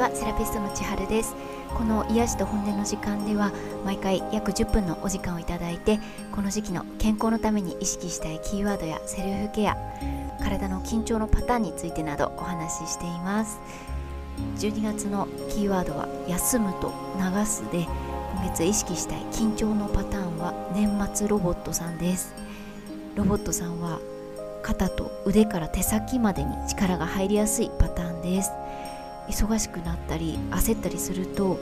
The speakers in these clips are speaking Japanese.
はセラピストの千春です。この癒しと本音の時間では毎回約10分のお時間をいただいてこの時期の健康のために意識したいキーワードやセルフケア体の緊張のパターンについてなどお話ししています。12月のキーワードは休むと流すで今月意識したい緊張のパターンは年末ロボットさんです。ロボットさんは肩と腕から手先までに力が入りやすいパターンです。忙しくなったり焦ったりすると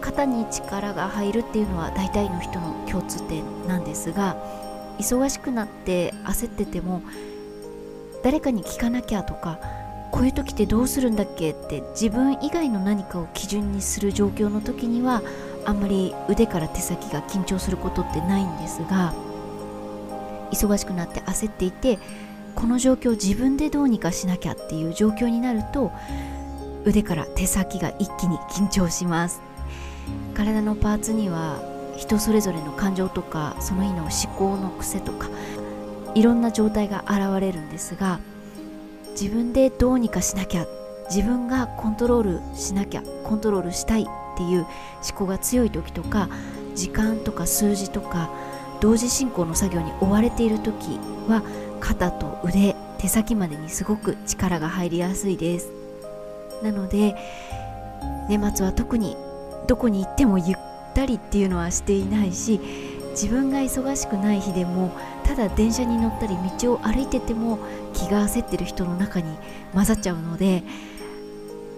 肩に力が入るっていうのは大体の人の共通点なんですが忙しくなって焦ってても誰かに聞かなきゃとかこういう時ってどうするんだっけって自分以外の何かを基準にする状況の時にはあんまり腕から手先が緊張することってないんですが忙しくなって焦っていてこの状況を自分でどうにかしなきゃっていう状況になると腕から手先が一気に緊張します。体のパーツには人それぞれの感情とかその日の思考の癖とかいろんな状態が現れるんですが自分でどうにかしなきゃ自分がコントロールしなきゃコントロールしたいっていう思考が強い時とか時間とか数字とか同時進行の作業に追われている時は肩と腕手先までにすごく力が入りやすいです。なので年末は特にどこに行ってもゆったりっていうのはしていないし自分が忙しくない日でもただ電車に乗ったり道を歩いてても気が焦ってる人の中に混ざっちゃうので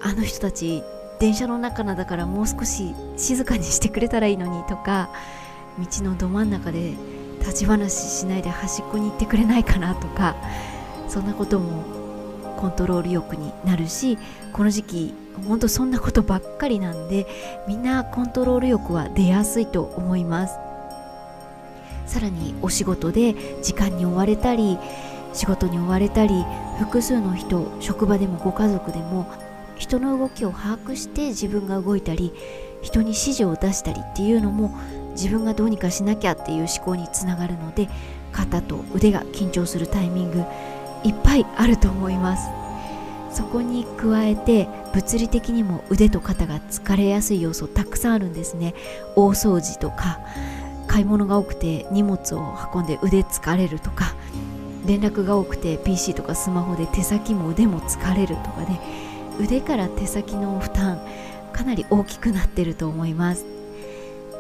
あの人たち電車の中なだからもう少し静かにしてくれたらいいのにとか道のど真ん中で立ち話しないで端っこに行ってくれないかなとかそんなこともコントロール欲になるしこの時期ほんとそんなことばっかりなんでみんなコントロール欲は出やすいと思います。さらにお仕事で時間に追われたり仕事に追われたり複数の人職場でもご家族でも人の動きを把握して自分が動いたり人に指示を出したりっていうのも自分がどうにかしなきゃっていう思考につながるので肩と腕が緊張するタイミングいっぱいあると思います。そこに加えて物理的にも腕と肩が疲れやすい要素たくさんあるんですね。大掃除とか買い物が多くて荷物を運んで腕疲れるとか連絡が多くて PC とかスマホで手先も腕も疲れるとかで、ね、腕から手先の負担かなり大きくなってると思います。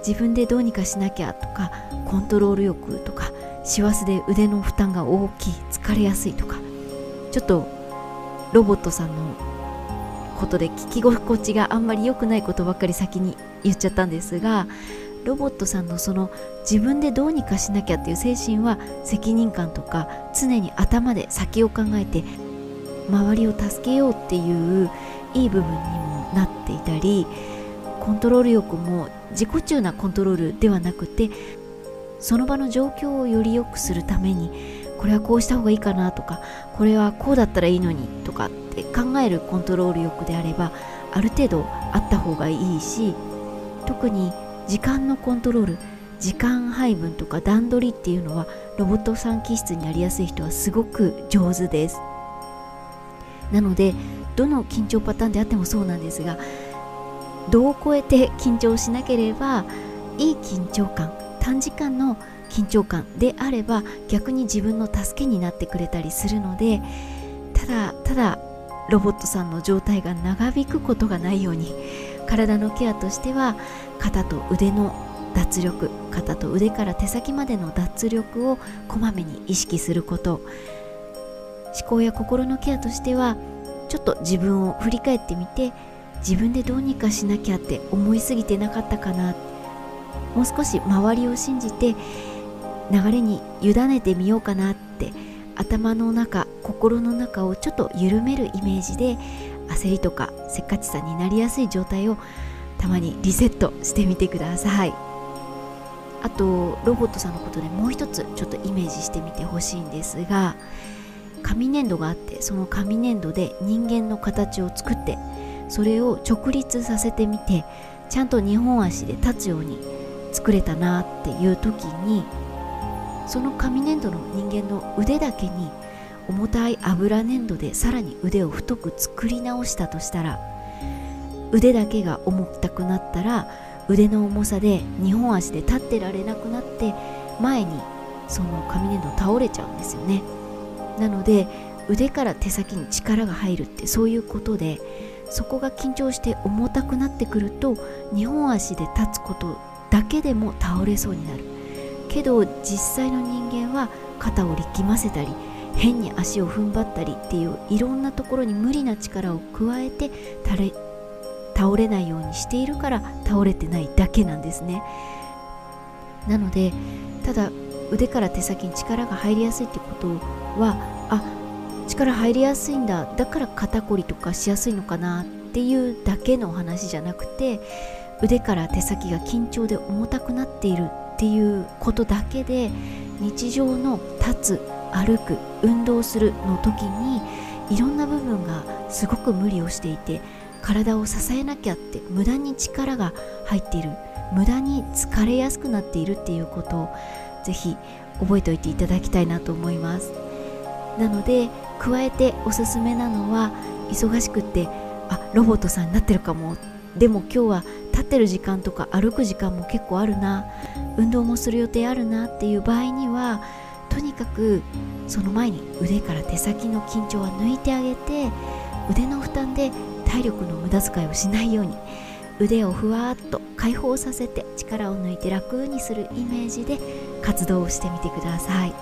自分でどうにかしなきゃとかコントロール欲とか師走で腕の負担が大きい疲れやすいとか。ちょっとロボットさんのことで聞き心地があんまり良くないことばっかり先に言っちゃったんですがロボットさんのその自分でどうにかしなきゃっていう精神は責任感とか常に頭で先を考えて周りを助けようっていういい部分にもなっていたりコントロール欲も自己中なコントロールではなくてその場の状況をより良くするためにこれはこうした方がいいかなとかこれはこうだったらいいのにとかって考えるコントロール欲であればある程度あった方がいいし特に時間のコントロール時間配分とか段取りっていうのはロボットさん気質になりやすい人はすごく上手です。なのでどの緊張パターンであってもそうなんですが度を超えて緊張しなければいい緊張感短時間の緊張感であれば逆に自分の助けになってくれたりするのでただただロボットさんの状態が長引くことがないように体のケアとしては肩と腕の脱力肩と腕から手先までの脱力をこまめに意識すること。思考や心のケアとしてはちょっと自分を振り返ってみて自分でどうにかしなきゃって思いすぎてなかったかな。もう少し周りを信じて流れに委ねてみようかなって頭の中心の中をちょっと緩めるイメージで焦りとかせっかちさになりやすい状態をたまにリセットしてみてください。あとロボットさんのことでもう一つちょっとイメージしてみてほしいんですが紙粘土があってその紙粘土で人間の形を作ってそれを直立させてみてちゃんと2本足で立つように作れたなっていう時にその紙粘土の人間の腕だけに重たい油粘土でさらに腕を太く作り直したとしたら腕だけが重たくなったら腕の重さで2本足で立ってられなくなって前にその紙粘土倒れちゃうんですよね。なので腕から手先に力が入るってそういうことでそこが緊張して重たくなってくると2本足で立つことだけでも倒れそうになる。けど実際の人間は肩を力ませたり変に足を踏ん張ったりっていういろんなところに無理な力を加えて倒れないようにしているから倒れてないだけなんですね。なのでただ腕から手先に力が入りやすいってことはあ力入りやすいんだだから肩こりとかしやすいのかなっていうだけの話じゃなくて腕から手先が緊張で重たくなっているっていうことだけで日常の立つ歩く運動するの時にいろんな部分がすごく無理をしていて体を支えなきゃって無駄に力が入っている無駄に疲れやすくなっているっていうことをぜひ覚えておいていただきたいなと思います。なので加えておすすめなのは忙しくってあロボットさんになってるかもっでも今日は立ってる時間とか歩く時間も結構あるな。運動もする予定あるなっていう場合にはとにかくその前に腕から手先の緊張は抜いてあげて腕の負担で体力の無駄遣いをしないように腕をふわっと解放させて力を抜いて楽にするイメージで活動をしてみてください。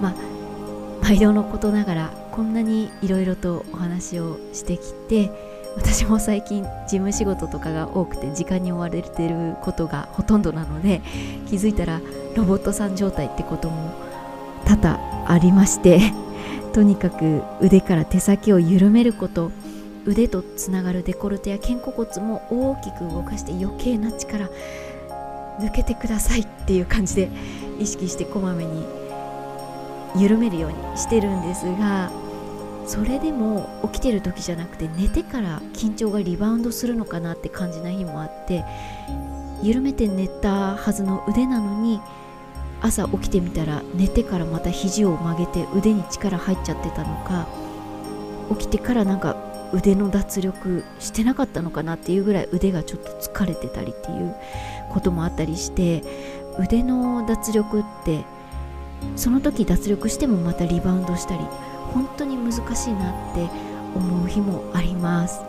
まあ毎度のことながらこんなにいろいろとお話をしてきて私も最近事務仕事とかが多くて時間に追われてることがほとんどなので気づいたらロボットさん状態ってことも多々ありましてとにかく腕から手先を緩めること腕とつながるデコルテや肩甲骨も大きく動かして余計な力抜けてくださいっていう感じで意識してこまめに緩めるようにしてるんですがそれでも起きてる時じゃなくて寝てから緊張がリバウンドするのかなって感じな日もあって緩めて寝たはずの腕なのに朝起きてみたら寝てからまた肘を曲げて腕に力入っちゃってたのか起きてからなんか腕の脱力してなかったのかなっていうぐらい腕がちょっと疲れてたりっていうこともあったりして腕の脱力ってその時脱力してもまたリバウンドしたり本当に難しいなって思う日もあります。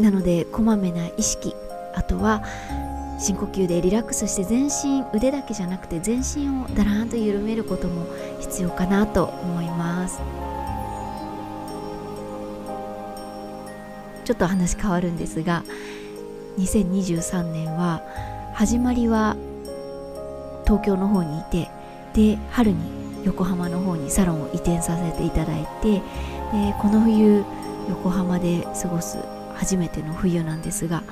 なのでこまめな意識あとは深呼吸でリラックスして全身腕だけじゃなくて全身をだらんと緩めることも必要かなと思います。ちょっと話変わるんですが2023年は始まりは東京の方にいてで春に横浜の方にサロンを移転させていただいてでこの冬横浜で過ごす初めての冬なんですが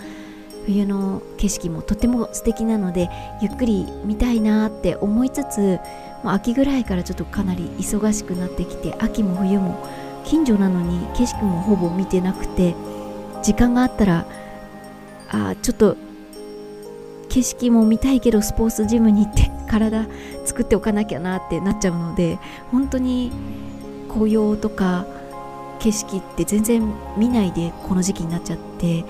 冬の景色もとても素敵なのでゆっくり見たいなって思いつつもう秋ぐらいからちょっとかなり忙しくなってきて秋も冬も近所なのに景色もほぼ見てなくて時間があったらあちょっと景色も見たいけどスポーツジムに行って体作っておかなきゃなってなっちゃうので本当に紅葉とか景色って全然見ないでこの時期になっちゃって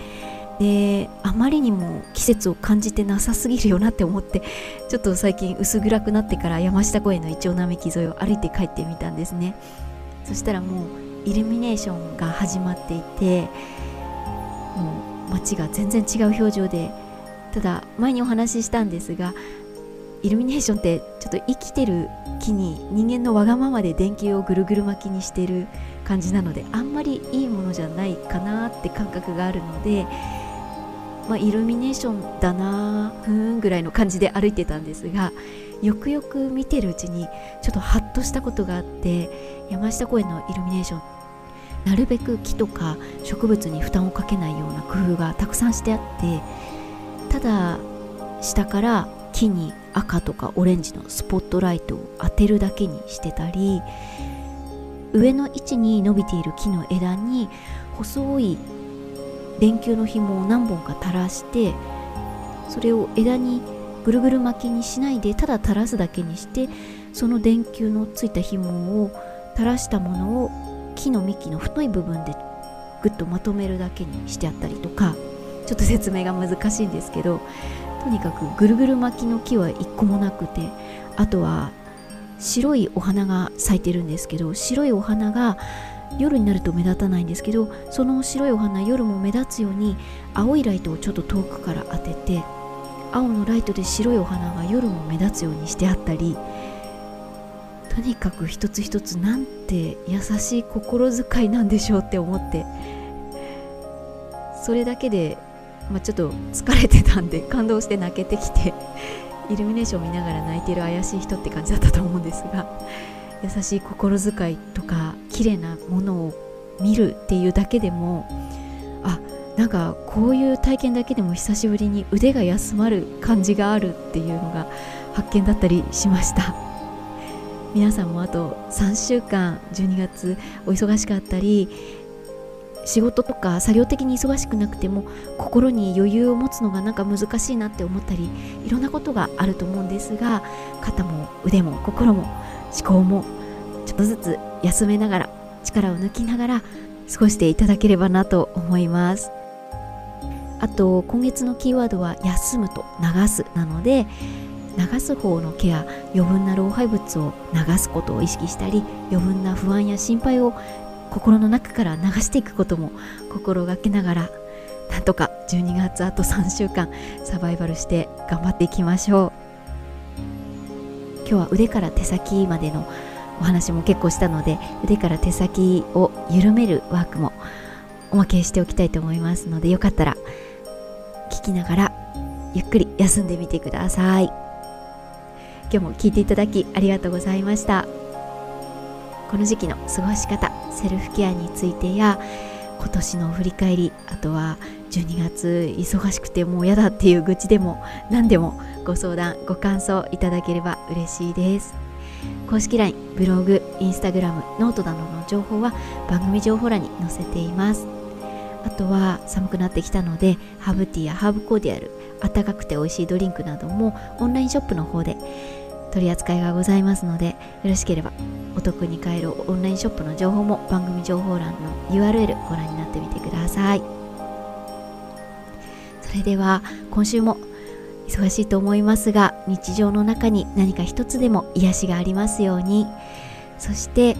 であまりにも季節を感じてなさすぎるよなって思ってちょっと最近薄暗くなってから山下公園のイチョウ並木沿いを歩いて帰ってみたんですね。そしたらもうイルミネーションが始まっていてもう街が全然違う表情でただ前にお話ししたんですがイルミネーションってちょっと生きてる木に人間のわがままで電球をぐるぐる巻きにしてる感じなのであんまりいいものじゃないかなって感覚があるので、まあ、イルミネーションだなふーんぐらいの感じで歩いてたんですがよくよく見てるうちにちょっとハッとしたことがあって山下公園のイルミネーションなるべく木とか植物に負担をかけないような工夫がたくさんしてあってただ下から木に赤とかオレンジのスポットライトを当てるだけにしてたり上の位置に伸びている木の枝に細い電球の紐を何本か垂らしてそれを枝にぐるぐる巻きにしないでただ垂らすだけにしてその電球のついた紐を垂らしたものを木の幹の太い部分でぐっとまとめるだけにしてあったりとか。ちょっと説明が難しいんですけどとにかくぐるぐる巻きの木は1個もなくてあとは白いお花が咲いてるんですけど白いお花が夜になると目立たないんですけどその白いお花夜も目立つように青いライトをちょっと遠くから当てて青のライトで白いお花が夜も目立つようにしてあったりとにかく一つ一つなんて優しい心遣いなんでしょうって思ってそれだけで、まあ、ちょっと疲れてたんで感動して泣けてきて イルミネーションを見ながら泣いてる怪しい人って感じだったと思うんですが優しい心遣いとか綺麗なものを見るっていうだけでもあなんかこういう体験だけでも久しぶりに腕が休まる感じがあるっていうのが発見だったりしました。皆さんもあと3週間12月お忙しかったり仕事とか作業的に忙しくなくても心に余裕を持つのがなんか難しいなって思ったりいろんなことがあると思うんですが肩も腕も心も思考もちょっとずつ休めながら力を抜きながら過ごしていただければなと思います。あと今月のキーワードは休むと流すなので流す方のケア余分な老廃物を流すことを意識したり余分な不安や心配を心の中から流していくことも心がけながらなんとか12月あと3週間サバイバルして頑張っていきましょう。今日は腕から手先までのお話も結構したので腕から手先を緩めるワークもおまけしておきたいと思いますのでよかったら聞きながらゆっくり休んでみてください。今日も聞いていただきありがとうございました。この時期の過ごし方セルフケアについてや今年の振り返りあとは12月忙しくてもう嫌だっていう愚痴でも何でもご相談ご感想いただければ嬉しいです。公式 LINE ブログインスタグラムノートなどの情報は番組情報欄に載せています。あとは寒くなってきたのでハーブティーやハーブコーディアル温かくて美味しいドリンクなどもオンラインショップの方で取り扱いがございますのでよろしければお得に買えるオンラインショップの情報も番組情報欄の URL ご覧になってみてくださいそれでは今週も忙しいと思いますが日常の中に何か一つでも癒しがありますようにそして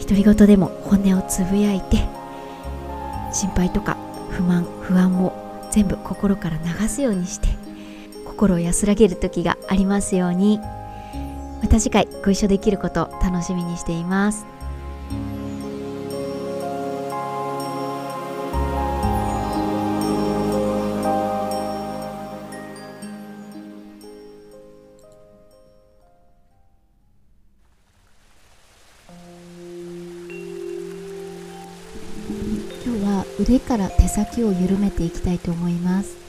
独り言でも本音をつぶやいて心配とか不満不安も全部心から流すようにして心を安らげる時がありますように。また次回ご一緒できること楽しみにしています。今日は腕から手先を緩めていきたいと思います。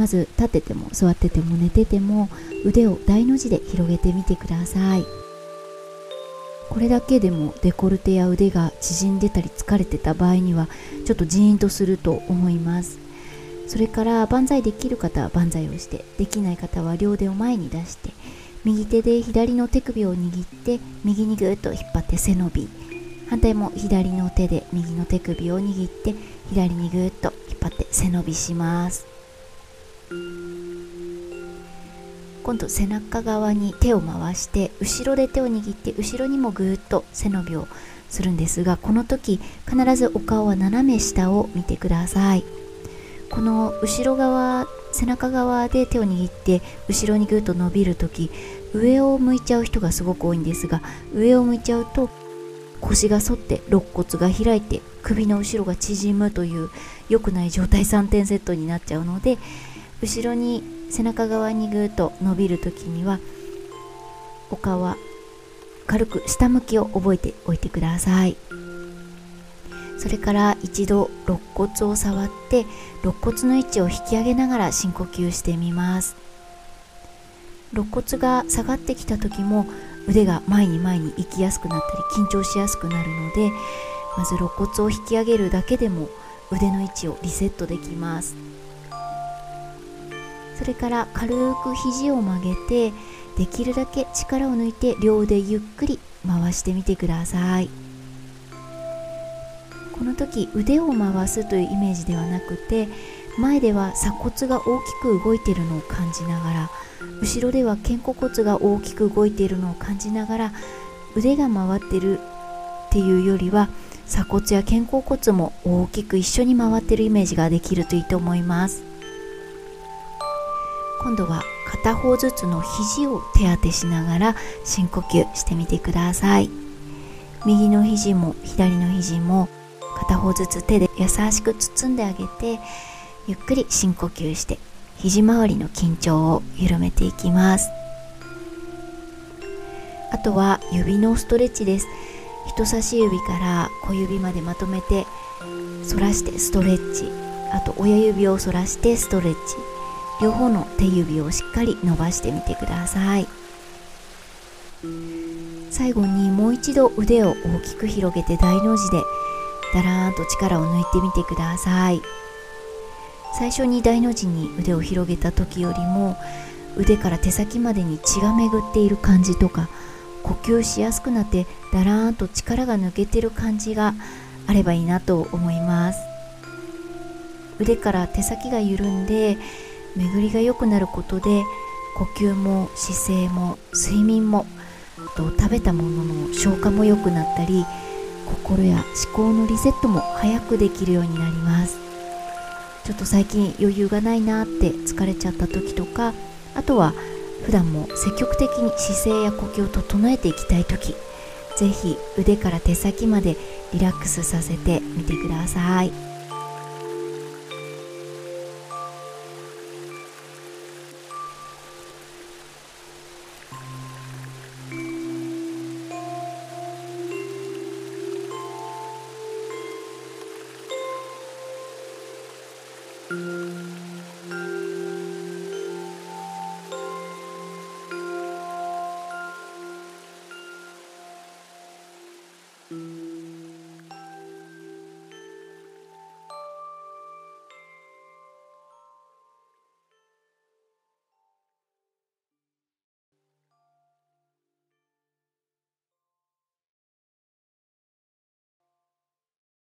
まず立ってても座ってても寝てても腕を大の字で広げてみてください。これだけでもデコルテや腕が縮んでたり疲れてた場合にはちょっとジーンとすると思います。それから万歳できる方は万歳をしてできない方は両手を前に出して右手で左の手首を握って右にぐっと引っ張って背伸び。反対も左の手で右の手首を握って左にぐっと引っ張って背伸びします。今度背中側に手を回して後ろで手を握って後ろにもぐーっと背伸びをするんですがこの時必ずお顔は斜め下を見てください。この後ろ側背中側で手を握って後ろにぐーっと伸びる時上を向いちゃう人がすごく多いんですが上を向いちゃうと腰が反って肋骨が開いて首の後ろが縮むという良くない状態3点セットになっちゃうので後ろに背中側にぐーっと伸びる時にはお顔は軽く下向きを覚えておいてください。それから一度肋骨を触って肋骨の位置を引き上げながら深呼吸してみます。肋骨が下がってきた時も腕が前に前に行きやすくなったり緊張しやすくなるのでまず肋骨を引き上げるだけでも腕の位置をリセットできます。それから軽く肘を曲げてできるだけ力を抜いて両腕ゆっくり回してみてください。この時腕を回すというイメージではなくて前では鎖骨が大きく動いているのを感じながら後ろでは肩甲骨が大きく動いているのを感じながら腕が回ってるっていうよりは鎖骨や肩甲骨も大きく一緒に回ってるイメージができるといいと思います。今度は片方ずつの肘を手当てしながら深呼吸してみてください。右の肘も左の肘も片方ずつ手で優しく包んであげてゆっくり深呼吸して肘周りの緊張を緩めていきます。あとは指のストレッチです。人差し指から小指までまとめて反らしてストレッチ。あと親指を反らしてストレッチ。両方の手指をしっかり伸ばしてみてください。最後にもう一度腕を大きく広げて大の字でだらーんと力を抜いてみてください。最初に大の字に腕を広げた時よりも腕から手先までに血が巡っている感じとか呼吸しやすくなってだらーんと力が抜けてる感じがあればいいなと思います。腕から手先が緩んで巡りが良くなることで呼吸も姿勢も睡眠もと食べたものの消化も良くなったり心や思考のリセットも早くできるようになりますちょっと最近余裕がないなって疲れちゃった時とかあとは普段も積極的に姿勢や呼吸を整えていきたい時是非腕から手先までリラックスさせてみてください。